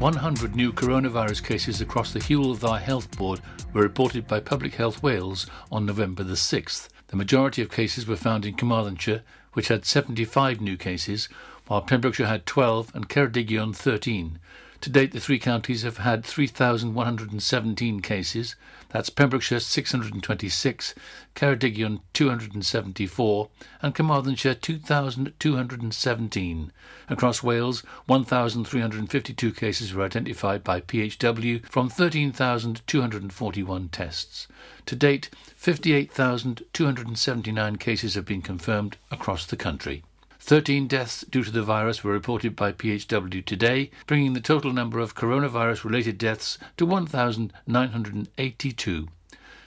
100 new coronavirus cases across the Hywel Dda Health Board were reported by Public Health Wales on November the 6th. The majority of cases were found in Carmarthenshire, which had 75 new cases, while Pembrokeshire had 12 and Ceredigion 13. To date, the three counties have had 3,117 cases. That's Pembrokeshire 626, Ceredigion 274, and Carmarthenshire 2,217. Across Wales, 1,352 cases were identified by PHW from 13,241 tests. To date, 58,279 cases have been confirmed across the country. 13 deaths due to the virus were reported by PHW today, bringing the total number of coronavirus related deaths to 1,982.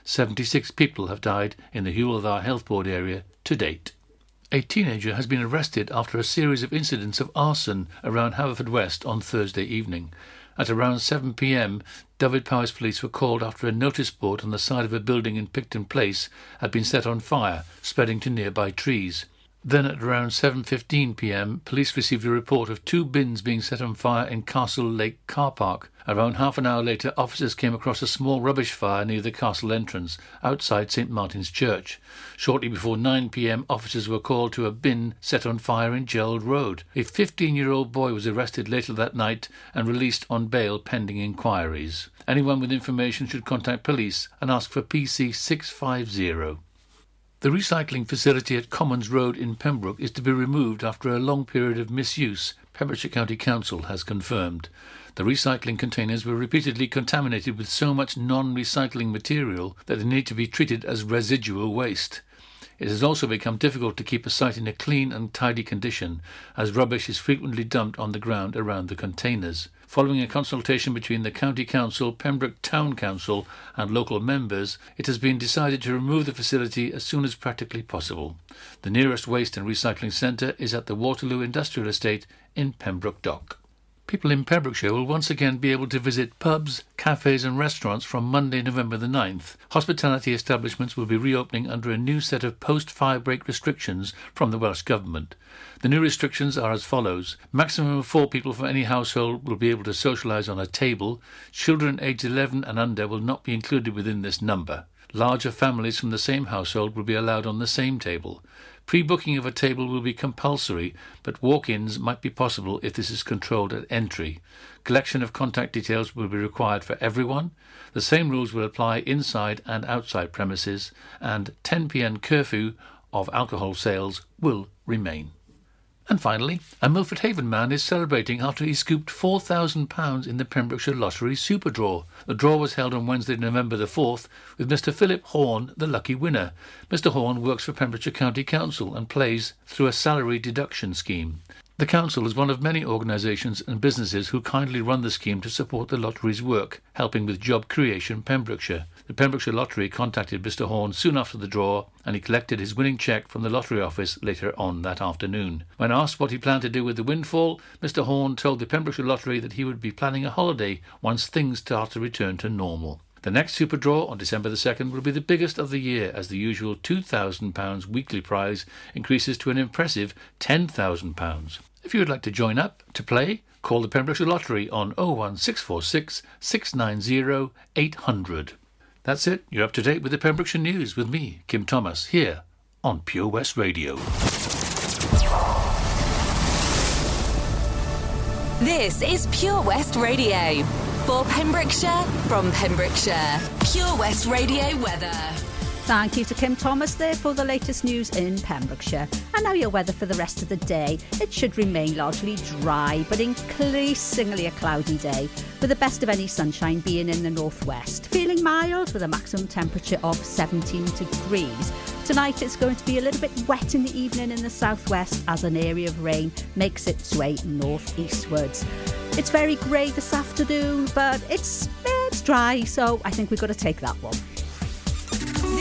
76 people have died in the Dda Health Board area to date. A teenager has been arrested after a series of incidents of arson around Haverfordwest on Thursday evening. At around 7 pm, Dyfed-Powys police were called after a notice board on the side of a building in Picton Place had been set on fire, spreading to nearby trees. Then at around 7.15 pm, police received a report of two bins being set on fire in Castle Lake car park. Around half an hour later, officers came across a small rubbish fire near the castle entrance, outside St Martin's Church. Shortly before 9 pm, officers were called to a bin set on fire in Gerald Road. A 15-year-old boy was arrested later that night and released on bail pending inquiries. Anyone with information should contact police and ask for PC 650. The recycling facility at Commons Road in Pembroke is to be removed after a long period of misuse, Pembrokeshire County Council has confirmed. The recycling containers were repeatedly contaminated with so much non recycling material that they need to be treated as residual waste. It has also become difficult to keep a site in a clean and tidy condition, as rubbish is frequently dumped on the ground around the containers. Following a consultation between the County Council, Pembroke Town Council, and local members, it has been decided to remove the facility as soon as practically possible. The nearest waste and recycling centre is at the Waterloo Industrial Estate in Pembroke Dock. People in Pembrokeshire will once again be able to visit pubs, cafes, and restaurants from Monday, November the 9th. Hospitality establishments will be reopening under a new set of post fire break restrictions from the Welsh Government. The new restrictions are as follows maximum of four people from any household will be able to socialise on a table. Children aged 11 and under will not be included within this number. Larger families from the same household will be allowed on the same table. Pre-booking of a table will be compulsory, but walk-ins might be possible if this is controlled at entry. Collection of contact details will be required for everyone. The same rules will apply inside and outside premises, and 10 p.m. curfew of alcohol sales will remain. And finally, a Milford Haven man is celebrating after he scooped £4,000 in the Pembrokeshire Lottery Super Draw. The draw was held on Wednesday, November the 4th, with Mr Philip Horn the lucky winner. Mr Horn works for Pembrokeshire County Council and plays through a salary deduction scheme. The Council is one of many organisations and businesses who kindly run the scheme to support the lottery's work, helping with job creation Pembrokeshire. The Pembrokeshire Lottery contacted Mr Horn soon after the draw and he collected his winning cheque from the lottery office later on that afternoon. When asked what he planned to do with the windfall, Mr Horn told the Pembrokeshire Lottery that he would be planning a holiday once things start to return to normal. The next Super Draw on December the 2nd will be the biggest of the year as the usual £2,000 weekly prize increases to an impressive £10,000. If you would like to join up to play, call the Pembrokeshire Lottery on 01646 690 800. That's it. You're up to date with the Pembrokeshire News with me, Kim Thomas, here on Pure West Radio. This is Pure West Radio. For Pembrokeshire, from Pembrokeshire. Pure West Radio weather. Thank you to Kim Thomas there for the latest news in Pembrokeshire. And now your weather for the rest of the day. It should remain largely dry, but increasingly a cloudy day, with the best of any sunshine being in the northwest. Feeling mild with a maximum temperature of 17 degrees. Tonight it's going to be a little bit wet in the evening in the southwest as an area of rain makes its way northeastwards. It's very grey this afternoon, but it's it's dry, so I think we've got to take that one.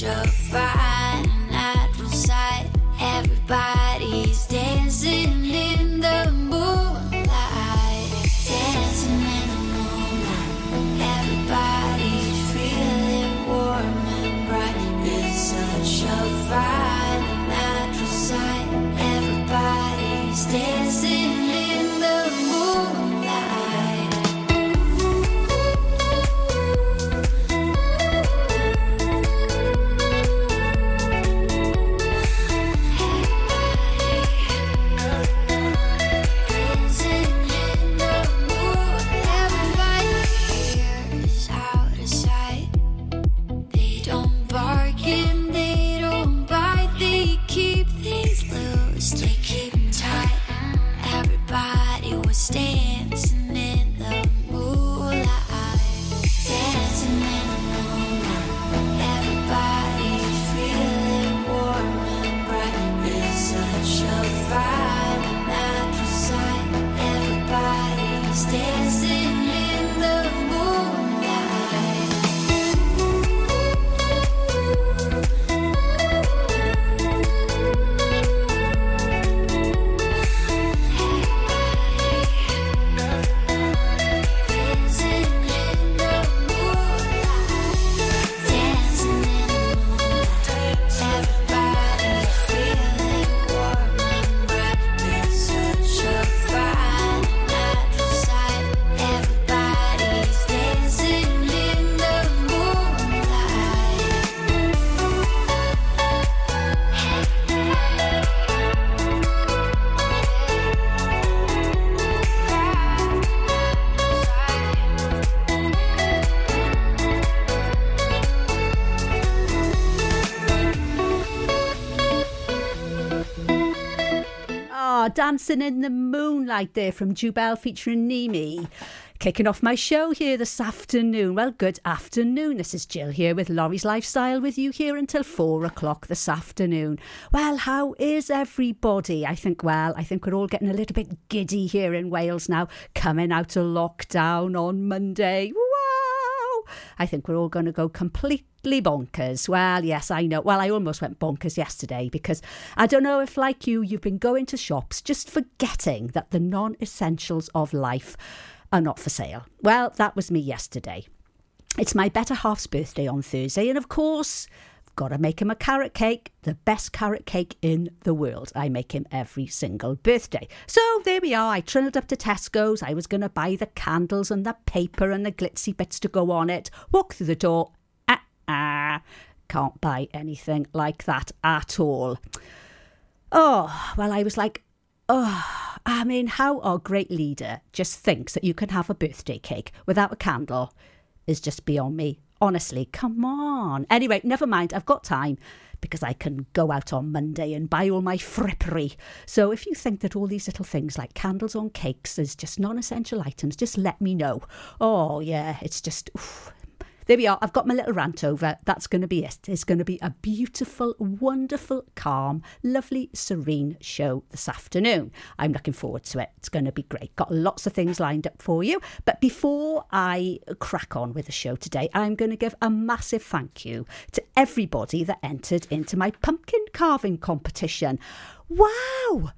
such Dancing in the Moonlight there from Jubel featuring NEIMY. Kicking off my show here this afternoon. Well, good afternoon. This is Jill here with Laurie's Lifestyle with you here until four o'clock this afternoon. Well, how is everybody? I think, well, I think we're all getting a little bit giddy here in Wales now, coming out of lockdown on Monday. Wow! I think we're all going to go completely bonkers. Well, yes, I know. Well, I almost went bonkers yesterday because I don't know if, like you, you've been going to shops just forgetting that the non essentials of life are not for sale. Well, that was me yesterday. It's my better half's birthday on Thursday, and of course, I've got to make him a carrot cake, the best carrot cake in the world. I make him every single birthday. So there we are. I trundled up to Tesco's. I was going to buy the candles and the paper and the glitzy bits to go on it. Walk through the door. Ah, ah. Can't buy anything like that at all. Oh, well, I was like, oh, I mean, how our great leader just thinks that you can have a birthday cake without a candle is just beyond me. Honestly, come on. Anyway, never mind. I've got time because I can go out on Monday and buy all my frippery. So if you think that all these little things like candles on cakes is just non essential items, just let me know. Oh, yeah, it's just. oof. There we are. I've got my little rant over. That's going to be it. It's going to be a beautiful, wonderful, calm, lovely, serene show this afternoon. I'm looking forward to it. It's going to be great. Got lots of things lined up for you. But before I crack on with the show today, I'm going to give a massive thank you to everybody that entered into my pumpkin carving competition. Wow!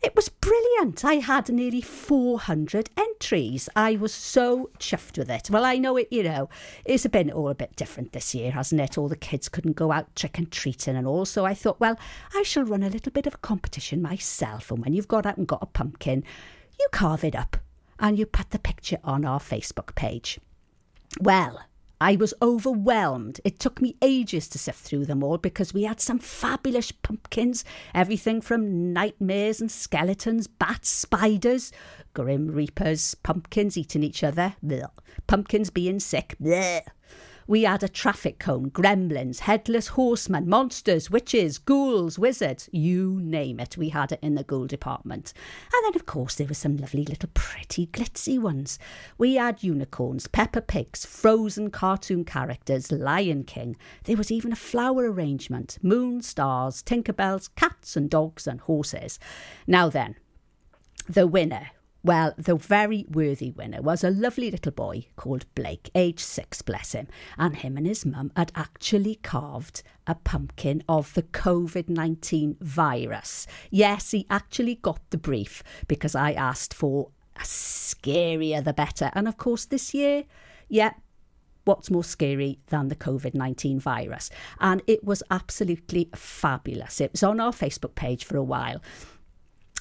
It was brilliant. I had nearly 400 entries. I was so chuffed with it. Well, I know it, you know, it's been all a bit different this year, hasn't it? All the kids couldn't go out trick and treating and all. So I thought, well, I shall run a little bit of a competition myself. And when you've got out and got a pumpkin, you carve it up and you put the picture on our Facebook page. Well, I was overwhelmed. It took me ages to sift through them all because we had some fabulous pumpkins. Everything from nightmares and skeletons, bats, spiders, grim reapers, pumpkins eating each other, bleh. pumpkins being sick. bleh. We had a traffic cone, gremlins, headless horsemen, monsters, witches, ghouls, wizards, you name it. We had it in the ghoul department. And then, of course, there were some lovely little pretty glitzy ones. We had unicorns, Peppa Pigs, frozen cartoon characters, Lion King. There was even a flower arrangement, moon, stars, Tinkerbells, cats and dogs and horses. Now then, the winner well, the very worthy winner was a lovely little boy called Blake, age six, bless him. And him and his mum had actually carved a pumpkin of the COVID 19 virus. Yes, he actually got the brief because I asked for a scarier the better. And of course, this year, yeah, what's more scary than the COVID 19 virus? And it was absolutely fabulous. It was on our Facebook page for a while.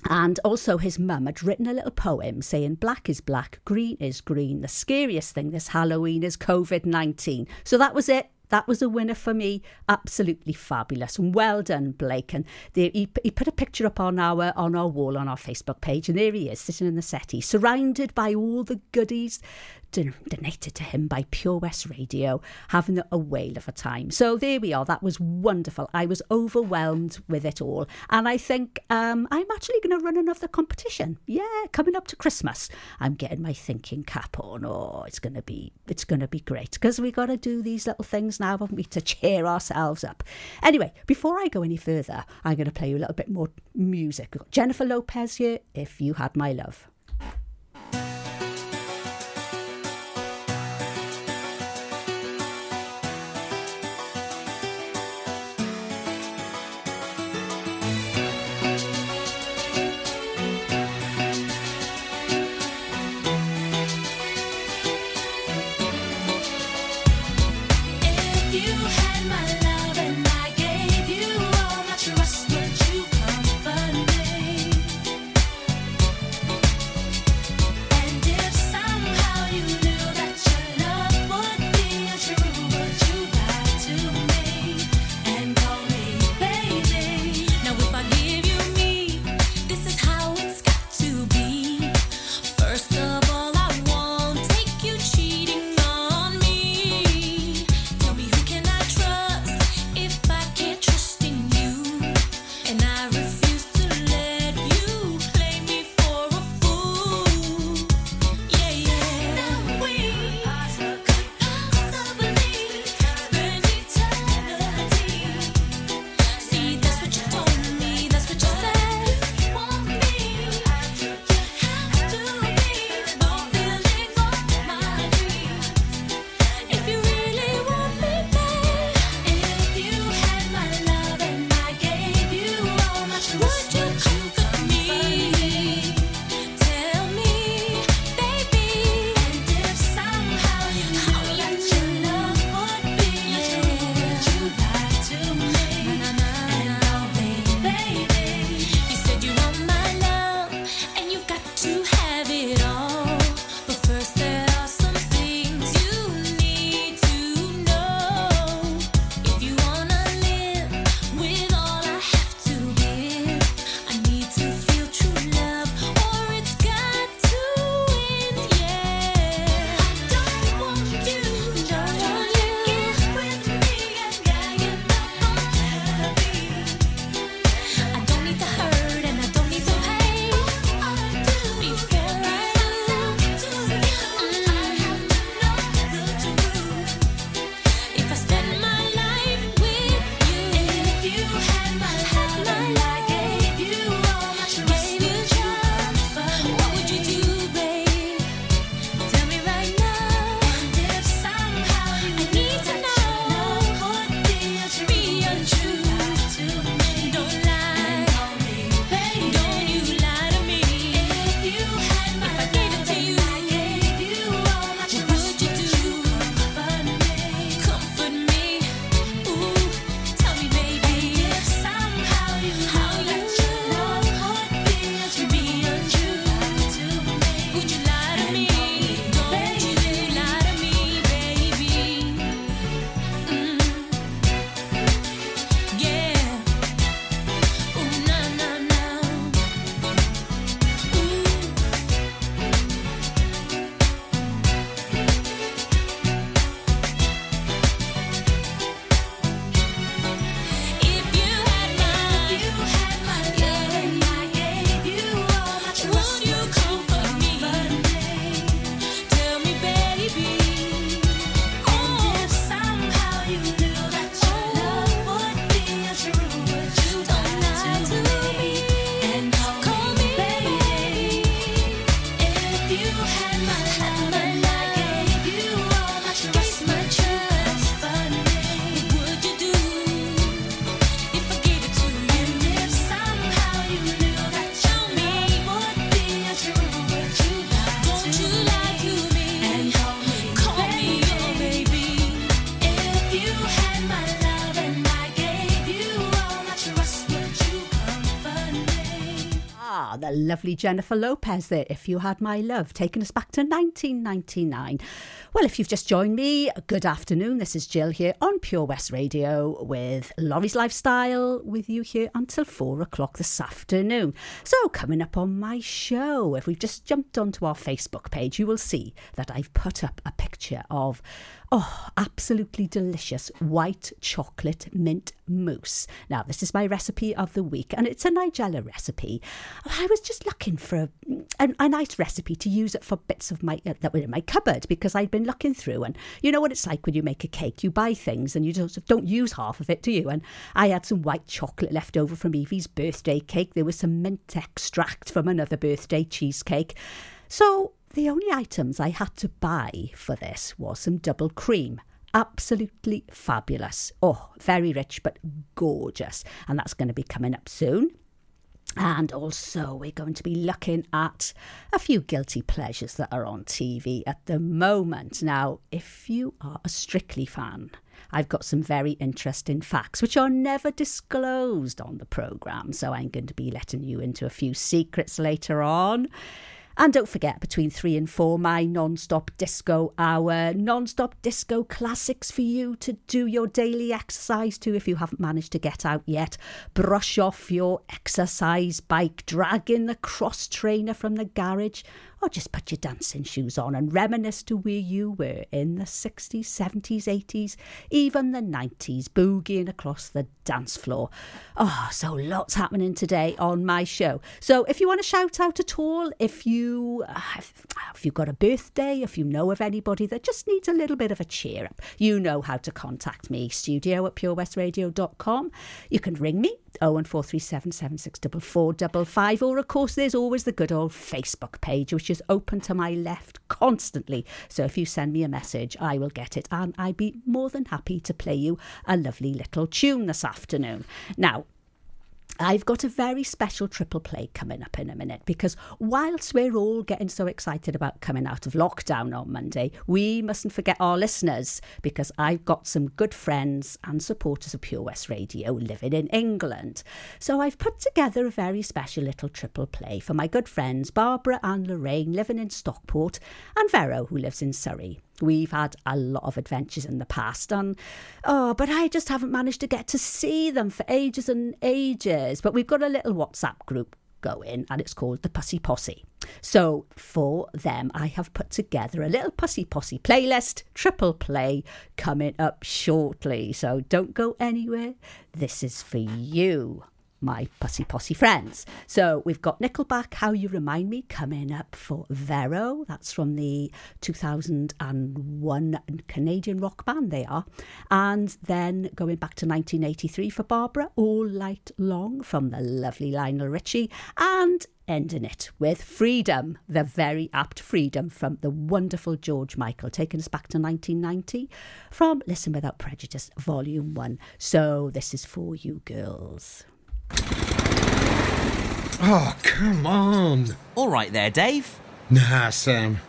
And also, his mum had written a little poem saying, Black is black, green is green. The scariest thing this Halloween is COVID 19. So that was it that was a winner for me. Absolutely fabulous. And well done, Blake. And he, he put a picture up on our on our wall on our Facebook page, and there he is sitting in the settee, surrounded by all the goodies donated to him by Pure West Radio, having a whale of a time. So there we are. That was wonderful. I was overwhelmed with it all, and I think um, I'm actually going to run another competition. Yeah, coming up to Christmas, I'm getting my thinking cap on. Oh, it's going to be it's going to be great because we've got to do these little things now, haven't we, to cheer ourselves up. Anyway, before I go any further, I'm going to play you a little bit more music. Jennifer Lopez here. If you had my love. Lovely Jennifer Lopez there, If You Had My Love, taking us back to 1999. Well, if you've just joined me, good afternoon. This is Jill here on Pure West Radio with Laurie's Lifestyle with you here until four o'clock this afternoon. So, coming up on my show, if we've just jumped onto our Facebook page, you will see that I've put up a picture of Oh, absolutely delicious white chocolate mint mousse. Now, this is my recipe of the week, and it's a Nigella recipe. I was just looking for a, a, a nice recipe to use it for bits of my uh, that were in my cupboard because I'd been looking through, and you know what it's like when you make a cake. You buy things and you just don't use half of it, do you? And I had some white chocolate left over from Evie's birthday cake. There was some mint extract from another birthday cheesecake. So the only items I had to buy for this was some double cream. Absolutely fabulous. Oh, very rich but gorgeous. And that's going to be coming up soon. And also, we're going to be looking at a few guilty pleasures that are on TV at the moment. Now, if you are a Strictly fan, I've got some very interesting facts which are never disclosed on the programme. So I'm going to be letting you into a few secrets later on. And don't forget, between three and four, my non stop disco hour, non stop disco classics for you to do your daily exercise to if you haven't managed to get out yet. Brush off your exercise bike, drag in the cross trainer from the garage, or just put your dancing shoes on and reminisce to where you were in the 60s, 70s, 80s, even the 90s, boogieing across the dance floor. Oh, so lots happening today on my show. So if you want to shout out at all, if you if you've got a birthday, if you know of anybody that just needs a little bit of a cheer up, you know how to contact me. Studio at purewestradio.com. You can ring me 01437 764455 or of course there's always the good old Facebook page which is open to my left constantly. So if you send me a message, I will get it and I'd be more than happy to play you a lovely little tune this afternoon. Now, I've got a very special triple play coming up in a minute because whilst we're all getting so excited about coming out of lockdown on Monday, we mustn't forget our listeners because I've got some good friends and supporters of Pure West Radio living in England. So I've put together a very special little triple play for my good friends Barbara and Lorraine living in Stockport and Vero who lives in Surrey. We've had a lot of adventures in the past, and oh, but I just haven't managed to get to see them for ages and ages. But we've got a little WhatsApp group going, and it's called the Pussy Posse. So for them, I have put together a little Pussy Posse playlist, triple play, coming up shortly. So don't go anywhere. This is for you my Pussy Posse friends. So we've got Nickelback, How You Remind Me, coming up for Vero. That's from the 2001 Canadian rock band, they are. And then going back to 1983 for Barbara, All Night Long from the lovely Lionel Richie. And ending it with Freedom, the very apt Freedom from the wonderful George Michael, taking us back to 1990 from Listen Without Prejudice, Volume 1. So this is for you girls. Oh, come on. All right there, Dave. Nah, Sam.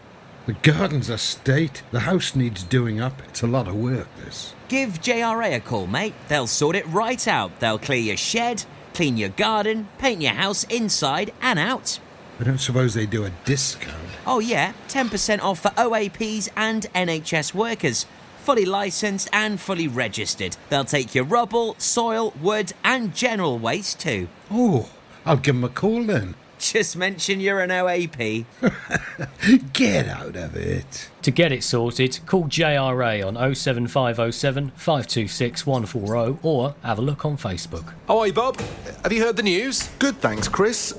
The garden's a state. The house needs doing up. It's a lot of work, this. Give JRA a call, mate. They'll sort it right out. They'll clear your shed, clean your garden, paint your house inside and out. I don't suppose they do a discount. Oh, yeah, 10% off for OAPs and NHS workers. Fully licensed and fully registered. They'll take your rubble, soil, wood, and general waste too. Oh, I'll give them a call then. Just mention you're an OAP. Get out of it. To get it sorted, call JRA on 07507 526 140 or have a look on Facebook. Oh, hey, Bob. Have you heard the news? Good, thanks, Chris.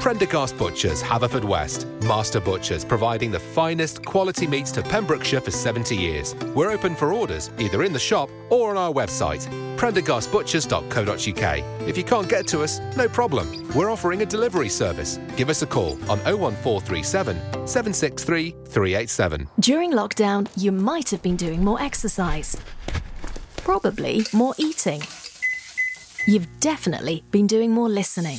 Prendergast Butchers, Haverfordwest. Master Butchers, providing the finest quality meats to Pembrokeshire for 70 years. We're open for orders, either in the shop or on our website, prendergastbutchers.co.uk. If you can't get to us, no problem. We're offering a delivery service. Give us a call on 01437 763 387. During lockdown, you might have been doing more exercise. Probably more eating. You've definitely been doing more listening.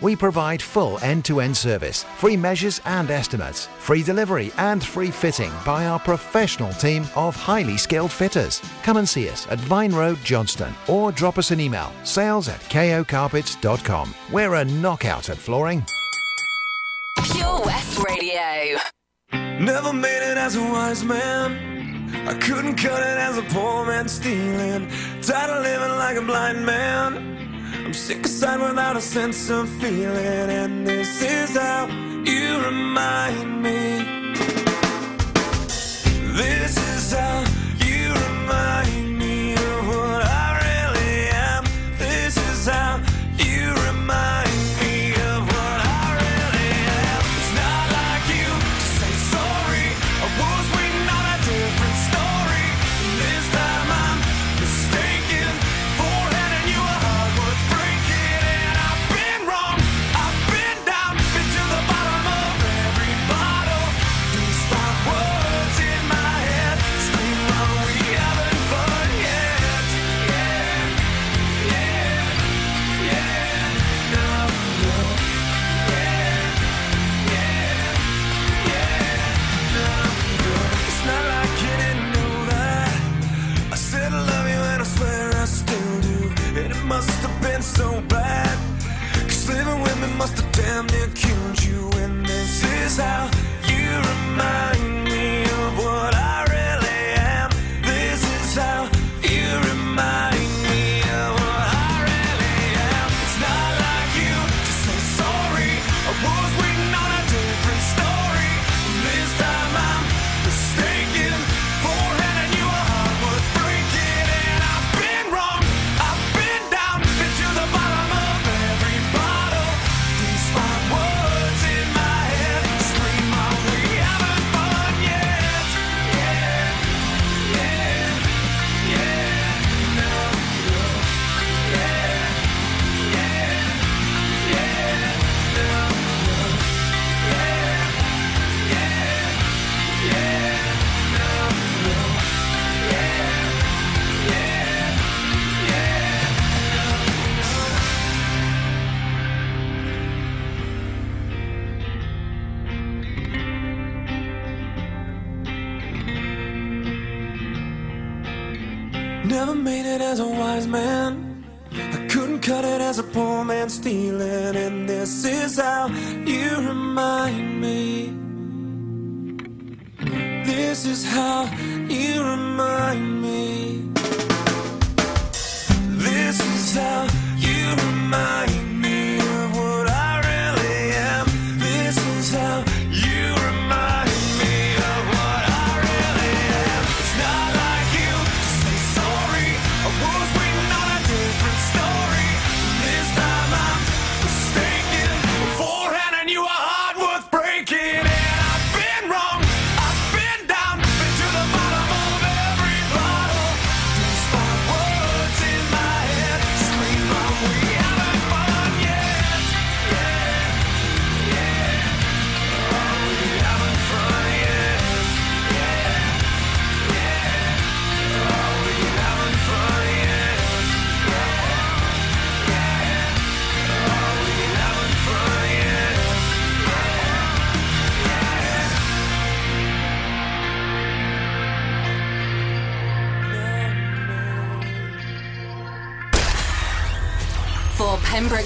We provide full end to end service, free measures and estimates, free delivery and free fitting by our professional team of highly skilled fitters. Come and see us at Vine Road, Johnston, or drop us an email sales at kocarpets.com. We're a knockout at flooring. Pure West Radio. Never made it as a wise man. I couldn't cut it as a poor man stealing. Tired of living like a blind man. Sick aside without a sense of feeling. And this is how you remind me. This is how damn near killed you. And this is how you remind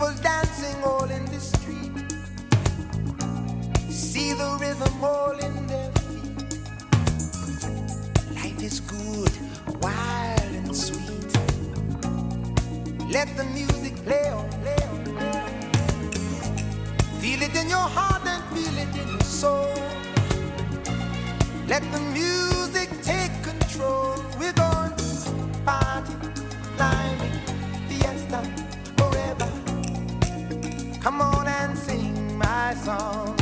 people dancing all in the street. See the rhythm all in their feet. Life is good, wild and sweet. Let the music play on, play on, play on. Feel it in your heart and feel it in your soul. Let the music take control. Come on and sing my song.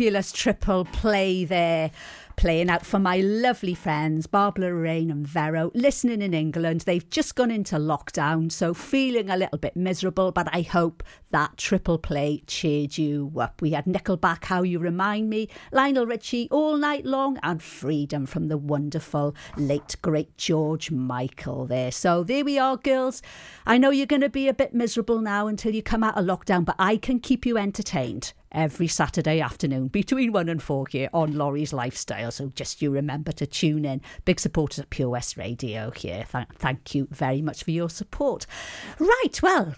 Fabulous triple play there. Playing out for my lovely friends, Barbara Lorraine and Vero, listening in England. They've just gone into lockdown, so feeling a little bit miserable, but I hope that triple play cheered you up. We had Nickelback, How You Remind Me, Lionel Richie, All Night Long, and Freedom from the wonderful late, great George Michael there. So there we are, girls. I know you're going to be a bit miserable now until you come out of lockdown, but I can keep you entertained every Saturday afternoon between 1 and 4 here on Laurie's Lifestyle. So just you remember to tune in. Big supporters of Pure West Radio here. Th- thank you very much for your support. Right, well,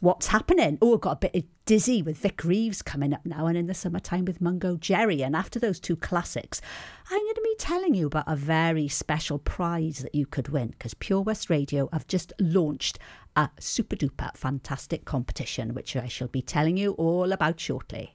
what's happening? Oh, I've got a bit dizzy with Vic Reeves coming up now and in the summertime with Mungo Jerry. And after those two classics, I'm going to be telling you about a very special prize that you could win because Pure West Radio have just launched a super duper fantastic competition, which I shall be telling you all about shortly.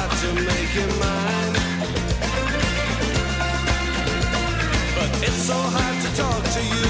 Had to make you mine. But it's so hard to talk to you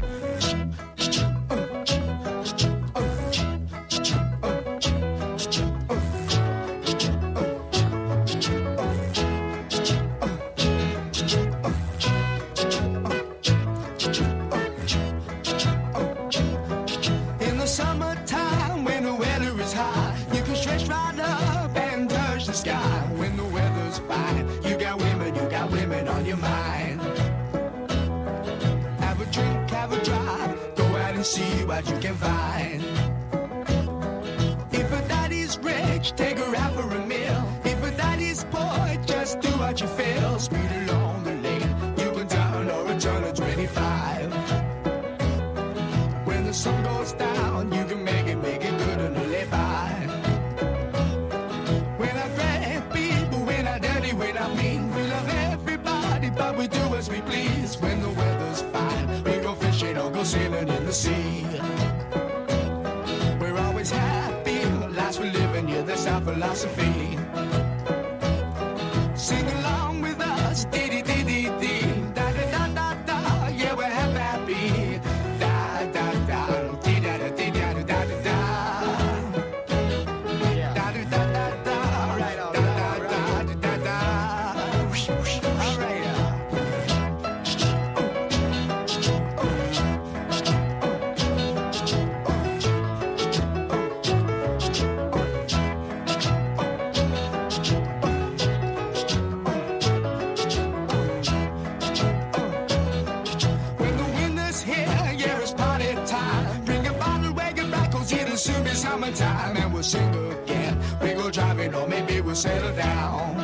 Sing again. We go driving, or maybe we'll settle down.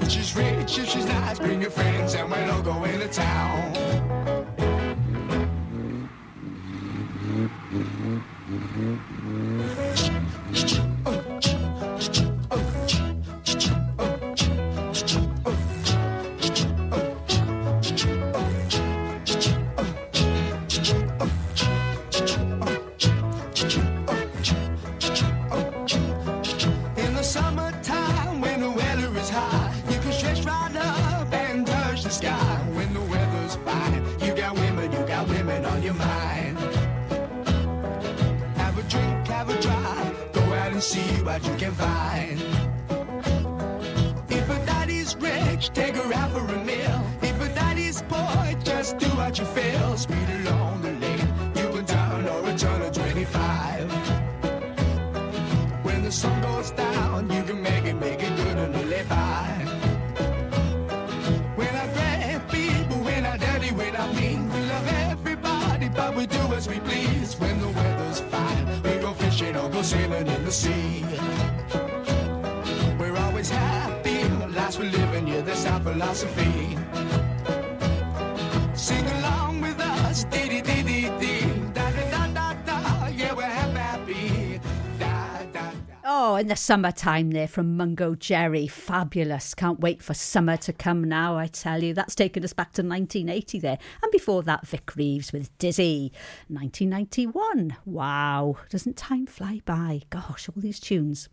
If she's rich, if she's nice, bring your friends, and we'll all go into town. The summertime there from Mungo Jerry. Fabulous. Can't wait for summer to come now, I tell you. That's taken us back to 1980 there. And before that, Vic Reeves with Dizzy. 1991. Wow. Doesn't time fly by? Gosh, all these tunes.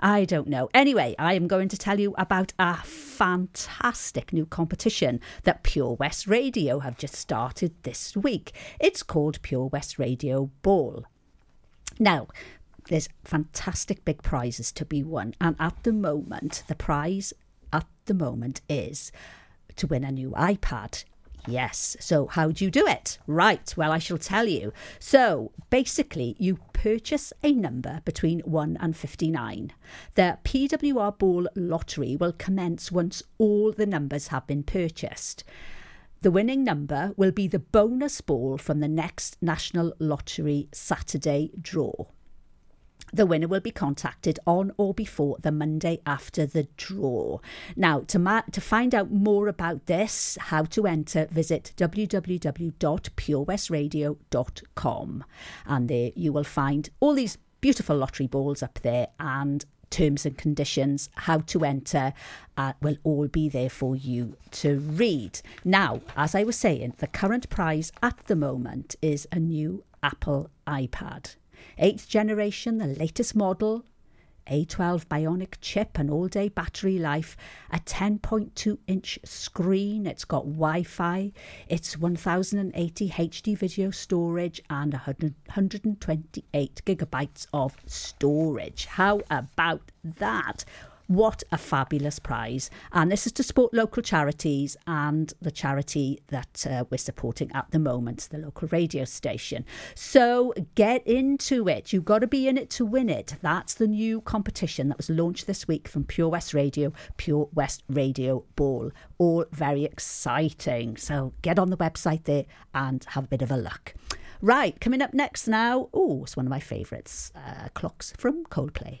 I don't know. Anyway, I am going to tell you about a fantastic new competition that Pure West Radio have just started this week. It's called Pure West Radio Ball. Now, there's fantastic big prizes to be won, and at the moment, the prize at the moment is to win a new iPad. Yes. So, how do you do it? Right. Well, I shall tell you. So, basically, you purchase a number between 1 and 59. The PWR Ball lottery will commence once all the numbers have been purchased. The winning number will be the bonus ball from the next National Lottery Saturday draw. The winner will be contacted on or before the Monday after the draw. Now, to, ma- to find out more about this, how to enter, visit www.purewestradio.com. And there you will find all these beautiful lottery balls up there and terms and conditions, how to enter, uh, will all be there for you to read. Now, as I was saying, the current prize at the moment is a new Apple iPad. Eighth generation, the latest model, A12 Bionic chip, an all day battery life, a 10.2 inch screen. It's got Wi Fi, it's 1080 HD video storage, and 100, 128 gigabytes of storage. How about that? What a fabulous prize. And this is to support local charities and the charity that uh, we're supporting at the moment, the local radio station. So get into it. You've got to be in it to win it. That's the new competition that was launched this week from Pure West Radio, Pure West Radio Ball. All very exciting. So get on the website there and have a bit of a look. Right, coming up next now. Oh, it's one of my favourites. Uh, clocks from Coldplay.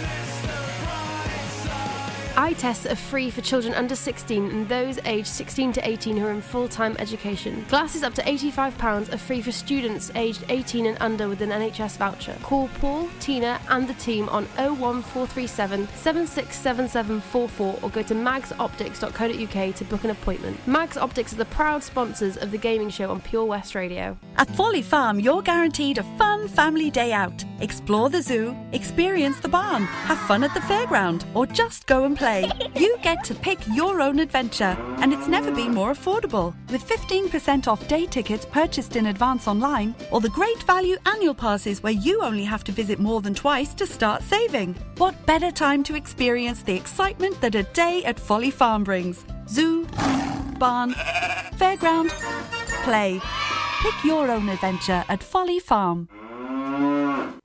Eye tests are free for children under 16 and those aged 16 to 18 who are in full time education. Glasses up to £85 are free for students aged 18 and under with an NHS voucher. Call Paul, Tina, and the team on 01437 767744 or go to magsoptics.co.uk to book an appointment. Mags Optics are the proud sponsors of the gaming show on Pure West Radio. At Folly Farm, you're guaranteed a fun family day out. Explore the zoo, experience the barn, have fun at the fairground, or just go and play. You get to pick your own adventure, and it's never been more affordable. With 15% off day tickets purchased in advance online, or the great value annual passes where you only have to visit more than twice to start saving. What better time to experience the excitement that a day at Folly Farm brings? Zoo, barn, fairground, play. Pick your own adventure at Folly Farm.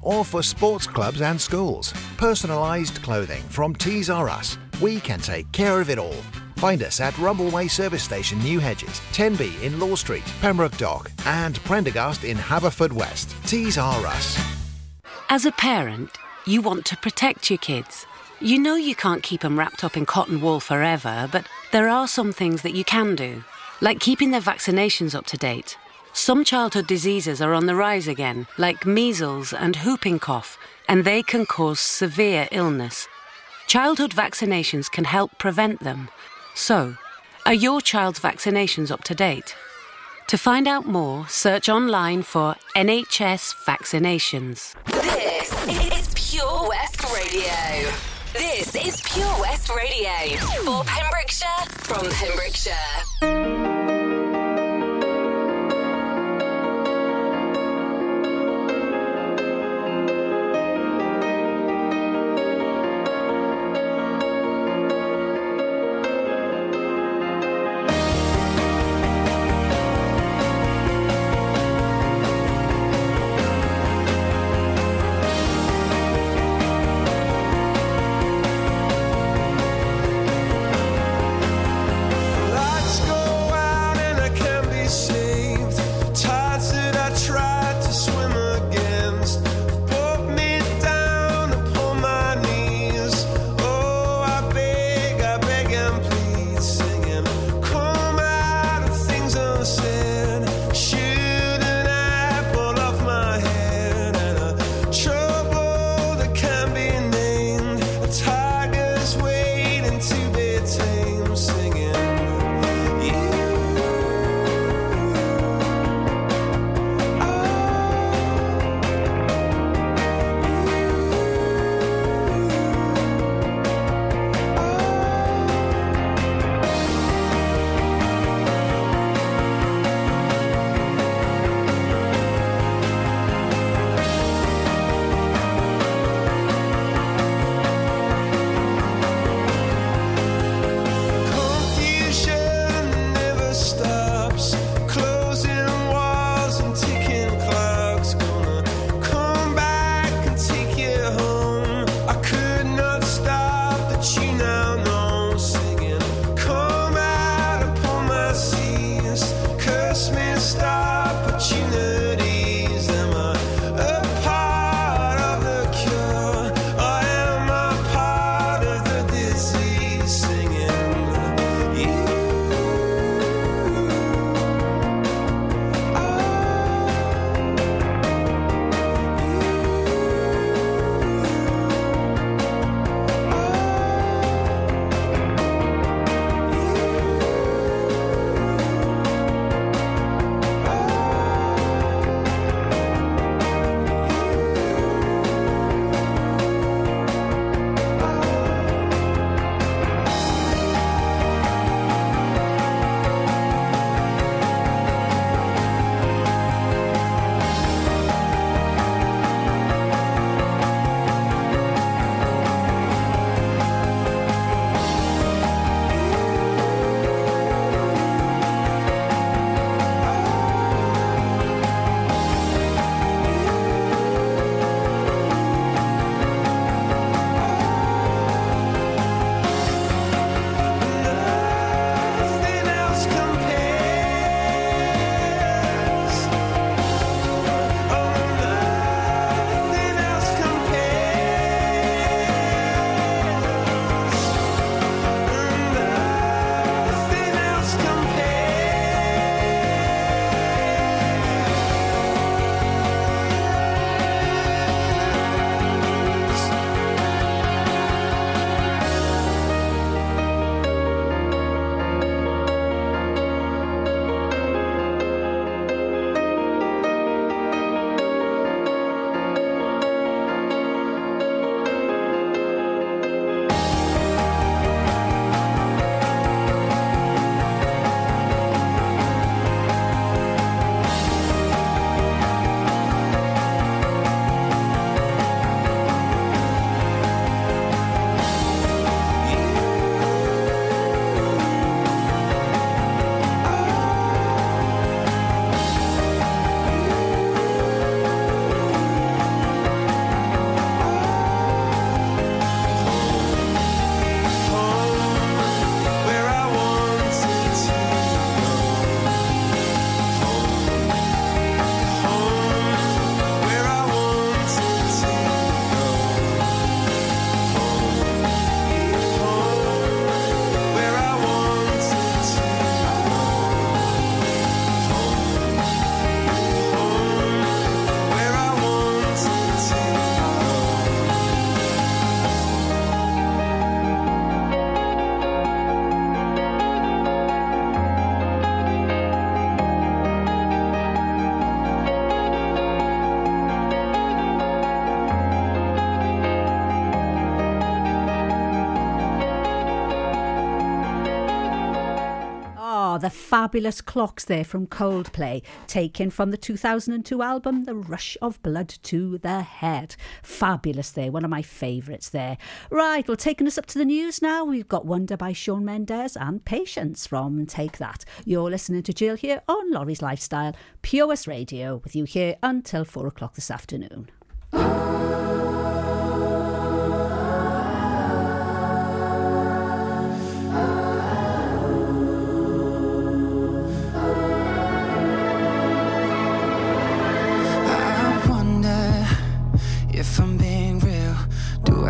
or for sports clubs and schools. Personalised clothing from Tees R Us. We can take care of it all. Find us at Rumbleway Service Station, New Hedges, 10B in Law Street, Pembroke Dock, and Prendergast in Haverfordwest. Tees R Us. As a parent, you want to protect your kids. You know you can't keep them wrapped up in cotton wool forever, but there are some things that you can do, like keeping their vaccinations up to date. Some childhood diseases are on the rise again, like measles and whooping cough, and they can cause severe illness. Childhood vaccinations can help prevent them. So, are your child's vaccinations up to date? To find out more, search online for NHS vaccinations. This is Pure West Radio. This is Pure West Radio for Pembrokeshire from Pembrokeshire. Fabulous clocks there from Coldplay, taken from the 2002 album The Rush of Blood to the Head. Fabulous there, one of my favourites there. Right, well, taking us up to the news now, we've got Wonder by Shawn Mendes and Patience from Take That. You're listening to Jill here on Laurie's Lifestyle, Pure West Radio, with you here until four o'clock this afternoon.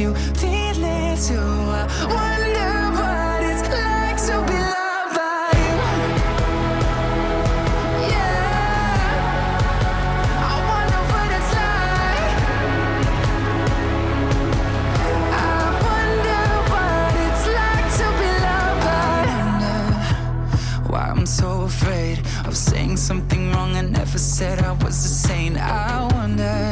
you feel too. I wonder what it's like to be loved by you. Yeah, I wonder what it's like. I wonder what it's like to be loved by. Why I'm so afraid of saying something wrong I never said I was a saint. I wonder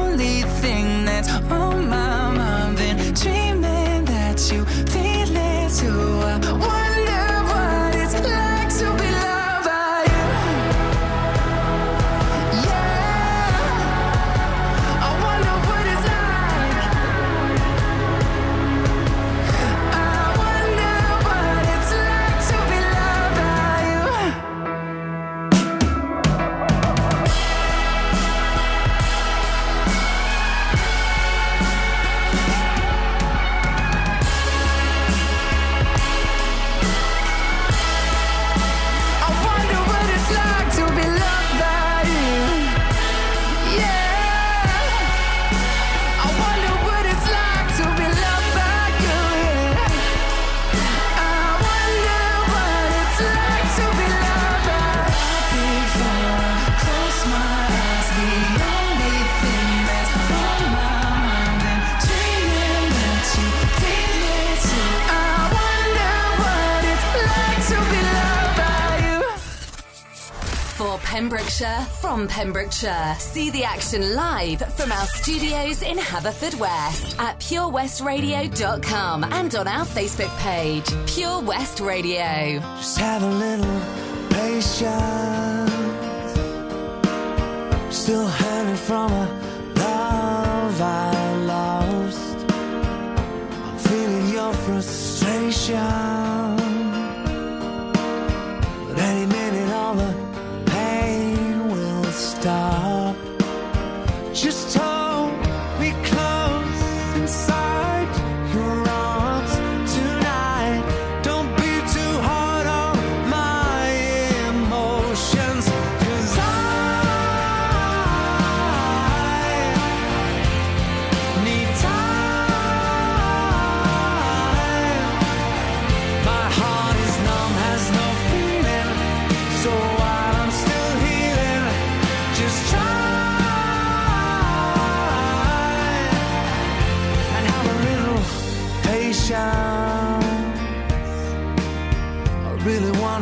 Pembrokeshire, from Pembrokeshire. See the action live from our studios in Haverfordwest at purewestradio.com and on our Facebook page, Pure West Radio. Just have a little patience. Still hanging from a love I lost. I'm feeling your frustration. But any minute, all the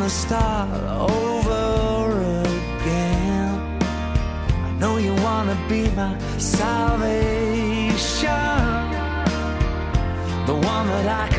start over again. I know you wanna be my salvation, the one that I can